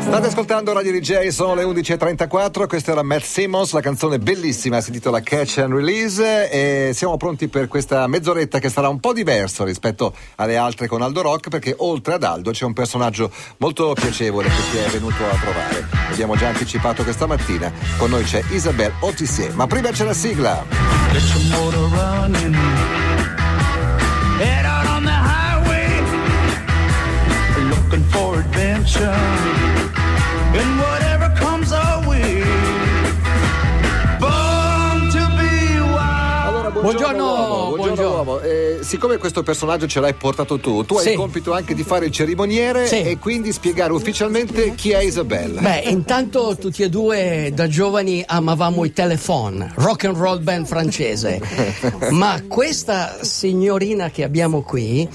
State ascoltando Radio DJ, sono le 11.34, questa era Matt Simmons, la canzone bellissima si intitola Catch and Release e siamo pronti per questa mezz'oretta che sarà un po' diverso rispetto alle altre con Aldo Rock perché oltre ad Aldo c'è un personaggio molto piacevole che ti è venuto a trovare. Abbiamo già anticipato questa mattina, con noi c'è Isabelle Otissier, ma prima c'è la sigla. Buongiorno, buongiorno, uomo, buongiorno. Uomo. Eh, siccome questo personaggio ce l'hai portato tu, tu hai il compito anche di fare il cerimoniere sì. e quindi spiegare ufficialmente chi è Isabella. Beh, intanto tutti e due da giovani amavamo i telefon, rock and roll band francese. Ma questa signorina che abbiamo qui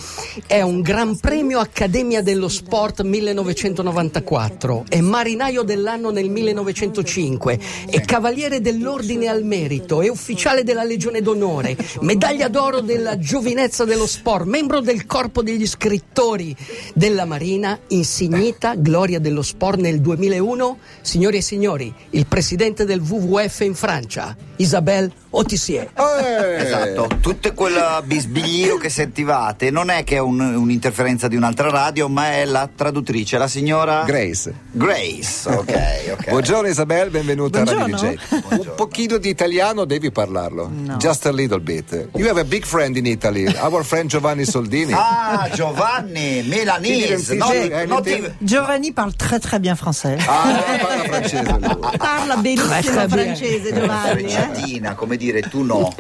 è un Gran Premio Accademia dello Sport 1994, è marinaio dell'anno nel 1905, è cavaliere dell'Ordine al Merito, è ufficiale della Legione d'Onore, medaglia d'oro della giovinezza dello sport, membro del corpo degli scrittori della Marina, insignita gloria dello sport nel 2001. Signori e signori, il presidente del WWF in Francia, Isabelle Otissier. Eh. Esatto, tutto quel bisbiglio che sentivate non è che è un, un'interferenza di un'altra radio, ma è la traduttrice, la signora Grace. Grace, ok. okay. Buongiorno Isabelle, benvenuta Buongiorno. a Radio DJ. Un pochino di italiano devi parlarlo, no. just a little bit. You have a big friend in Italy, our friend Giovanni Soldini. Ah, Giovanni, Milanese. No, no, Giovanni parle très très bien français. Ah, parla francese. Lui. Parla benissimo francese Giovanni. Eh? Come dire tu no.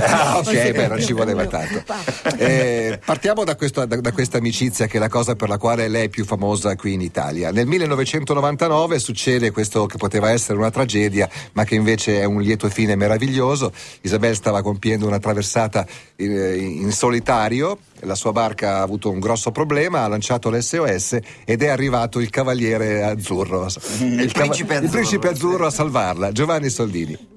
ah, ok, beh, non ci voleva tanto. Eh, partiamo da, questo, da, da, questa amicizia che è la cosa per la quale lei è più famosa qui in Italia. Nel 1999 succede questo che poteva essere una tragedia, ma che invece è un lieto fine meraviglioso. Isabel stava compiendo una traversata in, in solitario la sua barca ha avuto un grosso problema, ha lanciato l'SOS ed è arrivato il cavaliere azzurro, il, il, principe, azzurro, il principe azzurro a salvarla, Giovanni Soldini.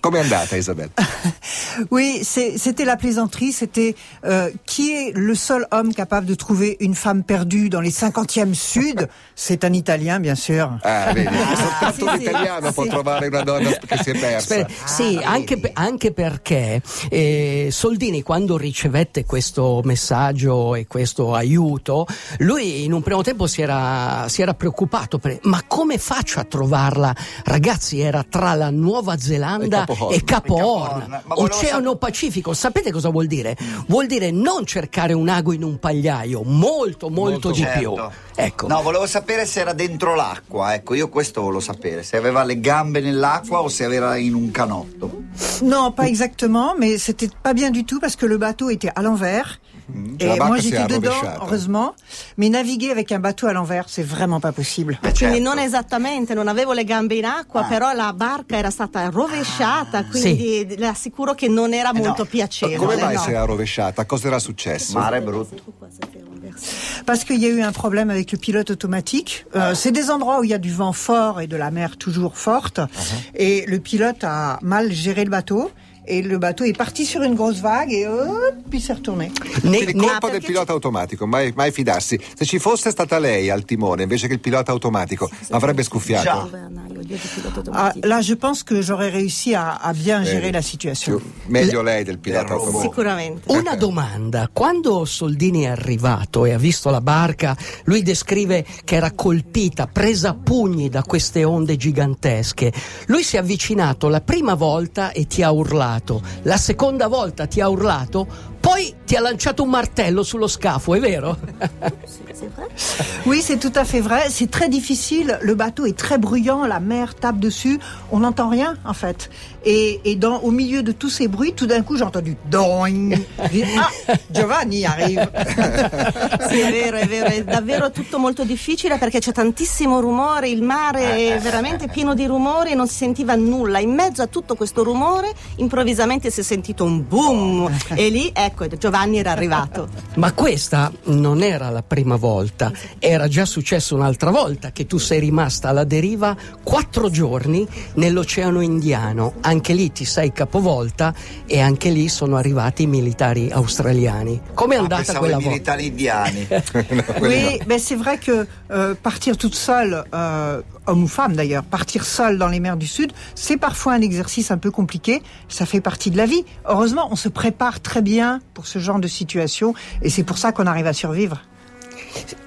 Comment andata Isabelle Oui, c'était la plaisanterie, c'était euh, qui est le seul homme capable de trouver une femme perdue dans les 50e sud? C'est un Italien, bien sûr. Ah, vedi, ah, soltanto un italiano può trovare una donna che si è persa. sì, ah, anche, anche, perché eh, Soldini quando ricevette questo messaggio e questo aiuto, lui in un primo tempo si era, si era preoccupato, per, ma come faccio a trovarla? Ragazzi, era tra la Nuova Zelanda e Capo, e Capo Horn, Oceano Pacifico. Sapete cosa vuol dire? Vuol dire non cercare un ago in un pagliaio, molto, molto, molto di certo. più. Ecco. No, volevo sapere se era dentro l'acqua. Ecco, io questo volevo sapere. Se aveva le gambe nell'acqua o se era in un canotto. Non, pas exactement, mais c'était pas bien du tout parce que le bateau était à l'envers. Mmh. Et moi j'étais dedans, heureusement. Mais naviguer avec un bateau à l'envers, c'est vraiment pas possible. Certo. Quindi non esattamente, non avevo le gambe in acqua, ah. però la barca era stata rovesciata, ah. quindi sì. le assicuro che non era eh molto no. piacevole. Come mai no. si era rovesciata? Cosa era successo? Mare brutto. Parce qu'il y a eu un problème avec le pilote automatique. Euh, c'est des endroits où il y a du vent fort et de la mer toujours forte. Uh -huh. Et le pilote a mal géré le bateau. E il bateau è partito sur une grosse vague e poi si è ritornato. Quindi colpa del pilota automatico, mai, mai, fidarsi. Se ci fosse stata lei al timone invece che il pilota automatico, avrebbe scuffiato. Ah, là, je pense que j'aurais réussi à, à bien Vedi. gérer la situation. Meglio lei del pilota automatico. Sicuramente. Una domanda, quando Soldini è arrivato e ha visto la barca, lui descrive che era colpita, presa a pugni da queste onde gigantesche. Lui si è avvicinato la prima volta e ti ha urlato, la seconda volta ti ha urlato, poi ti ha lanciato un martello sullo scafo, è vero? Oui, c'est tout à fait vrai. C'est très difficile. Le bateau est très bruyant, la mer tape dessus. On n'entend rien, en fait. Et, et dans, au milieu de tous ces bruits, tout d'un coup, j'ai entendu doing. Ah, Giovanni arrive. sì, è vero, è vero. È davvero tutto molto difficile perché c'è tantissimo rumore. Il mare è veramente pieno di rumori e non si sentiva nulla. In mezzo a tutto questo rumore, improvvisamente si è sentito un boom. E lì, ecco, Giovanni era arrivato. Ma questa non era la prima volta. Era già successo un'altra volta che tu sei rimasta alla deriva quattro giorni nell'Oceano Indiano. Anche lì ti sei capovolta e anche lì sono arrivati i militari australiani. Come è Ah, andata pensavo quella volta? militari indiani. Oui, mais c'est vrai que euh, partir toute seule, euh, homme ou femme d'ailleurs, partir seule dans les mers du Sud, c'est parfois un exercice un peu compliqué. Ça fait partie de la vie. Heureusement, on se prépare très bien pour ce genre de situation et c'est pour ça qu'on arrive à survivre.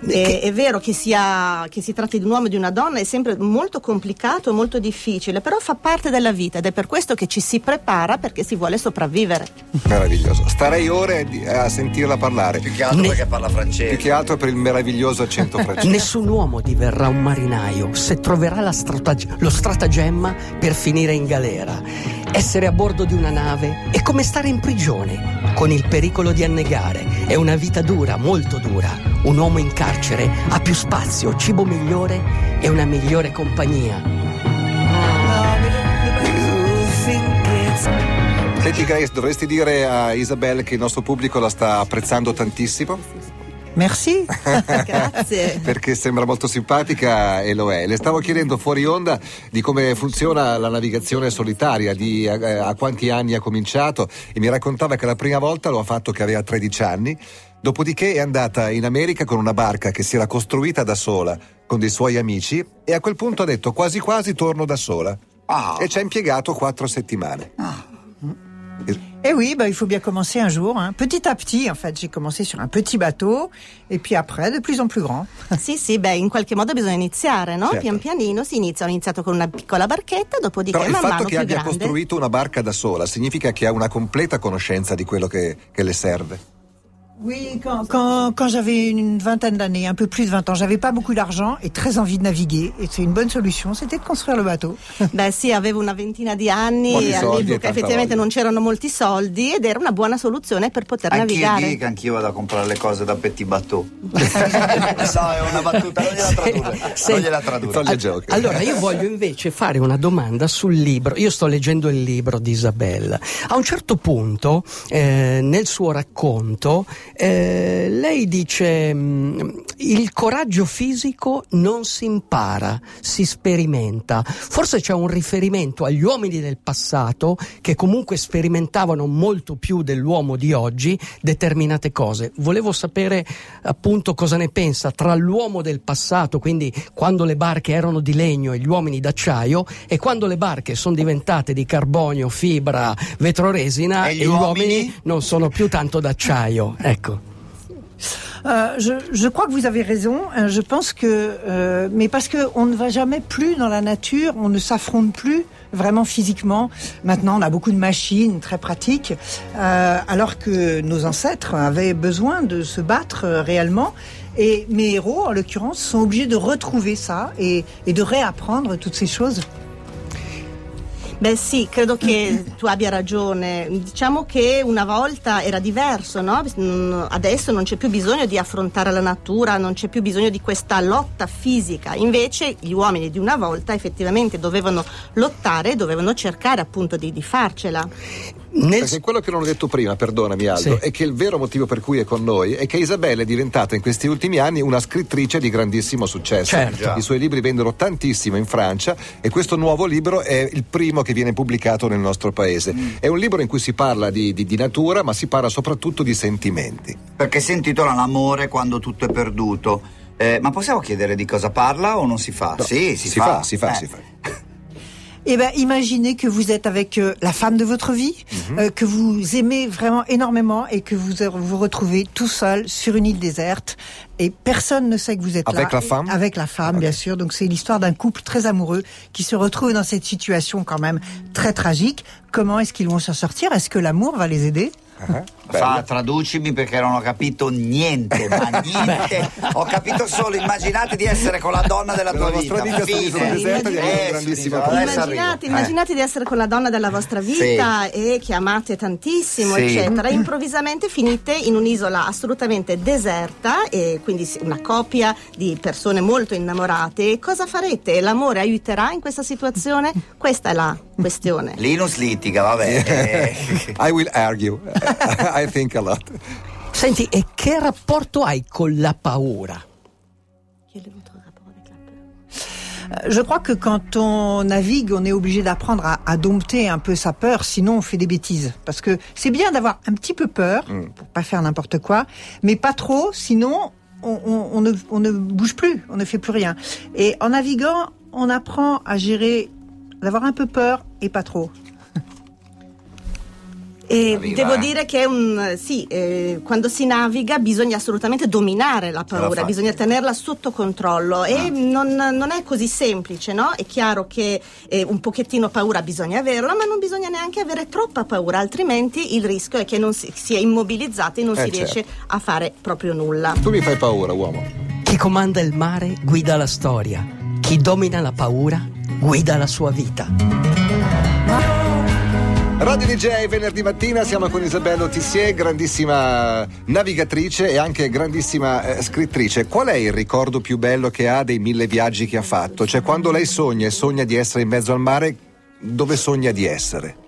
E- è vero che, sia, che si tratti di un uomo o di una donna, è sempre molto complicato, molto difficile, però fa parte della vita ed è per questo che ci si prepara perché si vuole sopravvivere. Meraviglioso. Starei ore di- a sentirla parlare. Più che altro Ne- perché parla francese. Più che altro per il meraviglioso accento francese. Nessun uomo diverrà un marinaio se troverà la stratag- lo stratagemma per finire in galera. Essere a bordo di una nave è come stare in prigione, con il pericolo di annegare. È una vita dura, molto dura. Un uomo in carcere ha più spazio, cibo migliore e una migliore compagnia. Senti Grace, dovresti dire a Isabelle che il nostro pubblico la sta apprezzando tantissimo Merci. Grazie. perché sembra molto simpatica e lo è. Le stavo chiedendo fuori onda di come funziona la navigazione solitaria, di eh, a quanti anni ha cominciato e mi raccontava che la prima volta lo ha fatto che aveva 13 anni, dopodiché è andata in America con una barca che si era costruita da sola con dei suoi amici e a quel punto ha detto quasi quasi torno da sola Ah. e ci ha impiegato quattro settimane. Et oui, bah, il faut bien commencer un jour. hein. Petit à petit, en fait, j'ai commencé sur un petit bateau et puis après, de plus en plus grand. Sì, sì, beh, in qualche modo bisogna iniziare, no? Certo. Pian pianino si inizia. Ho iniziato con una piccola barchetta, dopodiché Però il man fatto mano che più abbia grande. costruito una barca da sola significa che ha una completa conoscenza di quello che, che le serve. Oui, quand, quand, quand j'avais une vingtaine d'années, un peu plus de 20 ans, j'avais pas beaucoup d'argent et très envie de naviguer. Et c'est une bonne solution, c'était de construire le bateau. Beh sì, avevo una ventina di anni e e all'epoca effettivamente voglia. non c'erano molti soldi ed era una buona soluzione per poter Anch'io navigare. dico che anch'io vado a comprare le cose da Petit Bateau. no, è una battuta, non gliela tradurre. Sì. Non gliela tradurre. Gioco. Allora, io voglio invece fare una domanda sul libro. Io sto leggendo il libro di Isabella. A un certo punto, eh, nel suo racconto, eh, lei dice: mm, Il coraggio fisico non si impara, si sperimenta. Forse c'è un riferimento agli uomini del passato che comunque sperimentavano molto più dell'uomo di oggi determinate cose. Volevo sapere appunto cosa ne pensa tra l'uomo del passato, quindi quando le barche erano di legno e gli uomini d'acciaio, e quando le barche sono diventate di carbonio, fibra, vetroresina E gli gli uomini uomini? non sono più tanto d'acciaio. Ecco. Euh, je, crois que vous avez raison. Euh, Je pense que, euh, mais parce que on ne va jamais plus dans la nature, on ne s'affronte plus vraiment physiquement. Maintenant, on a beaucoup de machines très pratiques, euh, alors que nos ancêtres avaient besoin de se battre réellement. Et mes héros, en l'occurrence, sont obligés de retrouver ça et de réapprendre toutes ces choses. Beh sì, credo che tu abbia ragione. Diciamo che una volta era diverso, no? Mm, Adesso non c'è più bisogno di affrontare la natura, non c'è più bisogno di questa lotta fisica. Invece gli uomini di una volta effettivamente dovevano lottare, dovevano cercare appunto di, di farcela. Nel- Perché quello che non ho detto prima, perdonami Aldo, Sì. è che il vero motivo per cui è con noi è che Isabella è diventata in questi ultimi anni una scrittrice di grandissimo successo. Certo. I suoi libri vendono tantissimo in Francia e questo nuovo libro è il primo che viene pubblicato nel nostro paese. È un libro in cui si parla di, di- di natura, ma si parla soprattutto di sentimenti. Perché si intitola L'amore quando tutto è perduto. Eh, ma possiamo chiedere di cosa parla o non si fa? No, sì, si, si fa, si fa, Eh. si fa. Eh ben, imaginez que vous êtes avec euh, la femme de votre vie, euh, que vous aimez vraiment énormément et que vous vous retrouvez tout seul sur une île déserte et personne ne sait que vous êtes là. Avec la femme Avec la femme, bien sûr. Donc c'est l'histoire d'un couple très amoureux qui se retrouve dans cette situation quand même très tragique. Comment est-ce qu'ils vont s'en sortir? Est-ce que l'amour va les aider? Ah, Fa, traducimi perché non ho capito niente, ma niente. ho capito solo, immaginate di essere con la donna della tua vita. vita Fine. un Eh, sì, Immaginate, immaginate di essere con la donna della vostra vita e che amate tantissimo, Sì. eccetera. Improvvisamente finite in un'isola assolutamente deserta e quindi sì, una coppia di persone molto innamorate. Cosa farete? L'amore aiuterà in questa situazione? Questa è la questione. Eh. Linus litiga, vabbè. eh. I will argue. I think a lot. Senti, e che rapporto hai con la paura? Euh, Je crois que quand on navigue, on est obligé d'apprendre à, à dompter un peu sa peur, sinon on fait des bêtises. Parce que c'est bien d'avoir un petit peu peur, pour pas faire n'importe quoi, mais pas trop, sinon on, on- on ne, on ne bouge plus, on ne fait plus rien. Et en naviguant, on apprend à gérer, d'avoir un peu peur et pas trop. E Arriva, devo eh. dire che un, sì, eh, quando si naviga bisogna assolutamente dominare la paura, bisogna tenerla sotto controllo e non, non è così semplice, no? È chiaro che eh, un pochettino paura bisogna averla, ma non bisogna neanche avere troppa paura, altrimenti il rischio è che non si, si è immobilizzati e non Eh, si certo. riesce a fare proprio nulla. Tu mi fai paura, uomo. Chi comanda il mare guida la storia. Chi domina la paura guida la sua vita. Radio DJ venerdì mattina siamo con Isabella Tissier, grandissima navigatrice e anche grandissima eh, scrittrice. Qual è il ricordo più bello che ha dei mille viaggi che ha fatto? Cioè quando lei sogna e sogna di essere in mezzo al mare, dove sogna di essere?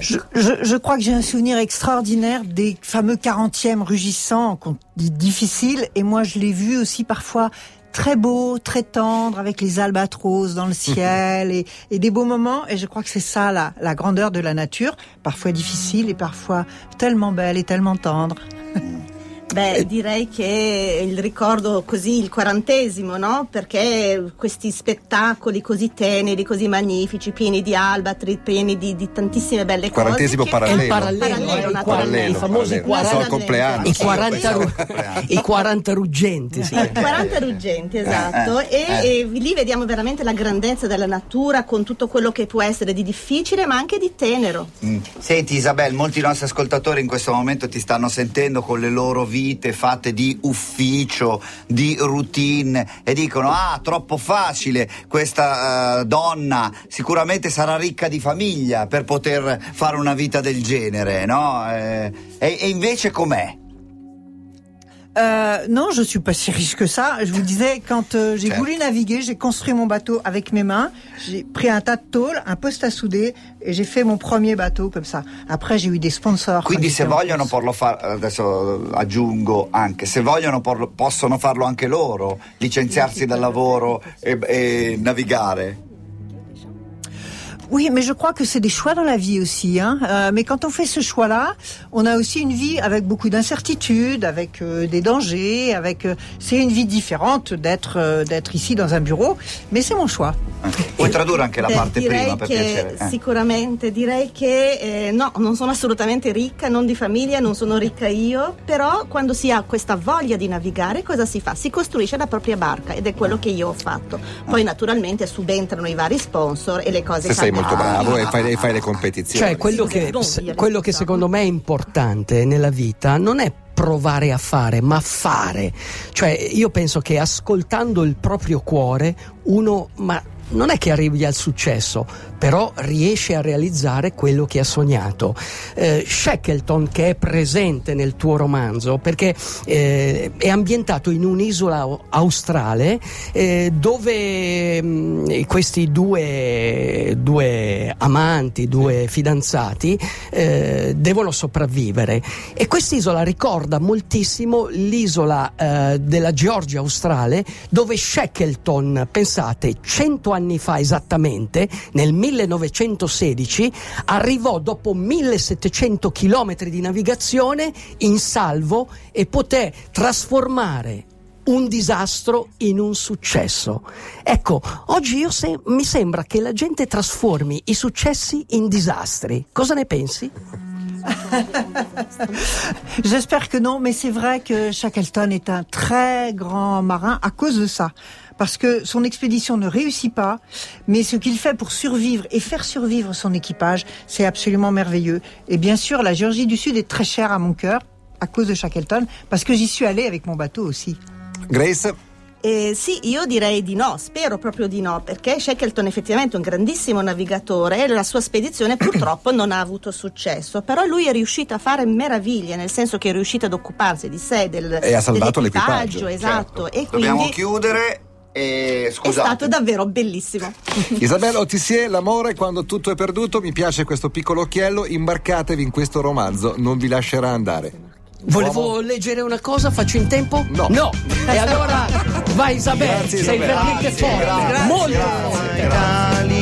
Je, je- je crois que j'ai un souvenir extraordinaire des fameux 40e rugissants difficiles. Et moi, je l'ai vu aussi parfois très beau, très tendre, avec les albatros dans le ciel et, et des beaux moments. Et je crois que c'est ça la, la grandeur de la nature, parfois difficile et parfois tellement belle et tellement tendre. Beh, direi che il ricordo così, il quarantesimo, no? Perché questi spettacoli così teneri, così magnifici, pieni di albatri, pieni di, di tantissime belle Quarantesimo cose. che- È il Parallelo. parallelo, Parallelo, eh, i, 40 i famosi parallelo. Non so, 40, il compleanno. i 40, ru- 40 ruggenti. Sì. I 40 ruggenti, esatto. eh, e, eh. e lì vediamo veramente la grandezza della natura con tutto quello che può essere di difficile ma anche di tenero. Mm. Senti Isabel, molti nostri ascoltatori in questo momento ti stanno sentendo con le loro vite fatte di ufficio, di routine e dicono ah troppo facile, questa eh, donna sicuramente sarà ricca di famiglia per poter fare una vita del genere, no? Eh, e, e invece com'è? Euh, non, je suis pas si riche que ça. Je vous disais, quand euh, j'ai voulu naviguer, j'ai construit mon bateau avec mes mains. J'ai pris un tas de tôle, un poste à souder, et j'ai fait mon premier bateau comme ça. Après, j'ai eu des sponsors. Quindi se vogliono porlo fare, adesso aggiungo anche, se vogliono porlo- possono farlo anche loro, licenziarsi dal lavoro e, e navigare? Oui, mais je crois que c'est des choix dans la vie aussi. Hein. Euh, mais quand on fait ce choix-là, on a aussi une vie avec beaucoup d'incertitudes, avec euh, des dangers, avec. euh, c'est une vie différente d'être euh, d'être ici dans un bureau, mais c'est mon choix. Puoi tradurre anche la parte direi prima per che piacere. eh. sicuramente direi che eh, no, non sono assolutamente ricca, non di famiglia, non sono ricca io, però quando si ha questa voglia di navigare cosa si fa? Si costruisce la propria barca ed è quello che io ho fatto. Poi naturalmente subentrano i vari sponsor e le cose Se sei cambiano. Molto bravo e fai, e fai le competizioni. Cioè, quello che, quello che secondo me è importante nella vita non è provare a fare, ma fare. Cioè, io penso che ascoltando il proprio cuore uno ma non è che arrivi al successo, però riesce a realizzare quello che ha sognato. Eh, Shackleton, che è presente nel tuo romanzo, perché eh, è ambientato in un'isola au- australe eh, dove mh, questi due, due amanti, due fidanzati eh, devono sopravvivere e quest'isola ricorda moltissimo l'isola eh, della Georgia australe dove Shackleton, pensate, 100 anni fa esattamente, nel 1916, arrivò dopo 1700 chilometri di navigazione in salvo e poté trasformare un disastro in un successo. Ecco, oggi se- mi sembra che la gente trasformi i successi in disastri. Cosa ne pensi? J'espère que non, mais c'est vrai que Shackleton est un très grand marin à cause de ça. Parce que son expédition ne réussit pas, mais ce qu'il fait pour survivre et faire survivre son équipage, c'est absolument merveilleux. Et bien sûr, la Géorgie du Sud est très chère à mon cœur à cause de Shackleton, parce que j'y suis allée avec mon bateau aussi. Grace, Eh, sì, io direi di no, spero proprio di no, perché Shackleton è effettivamente un grandissimo navigatore e la sua spedizione purtroppo non ha avuto successo, però lui è riuscito a fare meraviglie, nel senso che è riuscito ad occuparsi di sé, del, E ha salvato dell'equipaggio, l'equipaggio, esatto, certo. e Dobbiamo quindi chiudere e è stato davvero bellissimo. Isabella Otissier, l'amore quando tutto è perduto, mi piace questo piccolo occhiello, imbarcatevi in questo romanzo, non vi lascerà andare. Volevo Uomo- leggere una cosa, faccio in tempo? No. E allora vai Isabella, sei veramente forte, grazie, molto grazie, forte. grazie.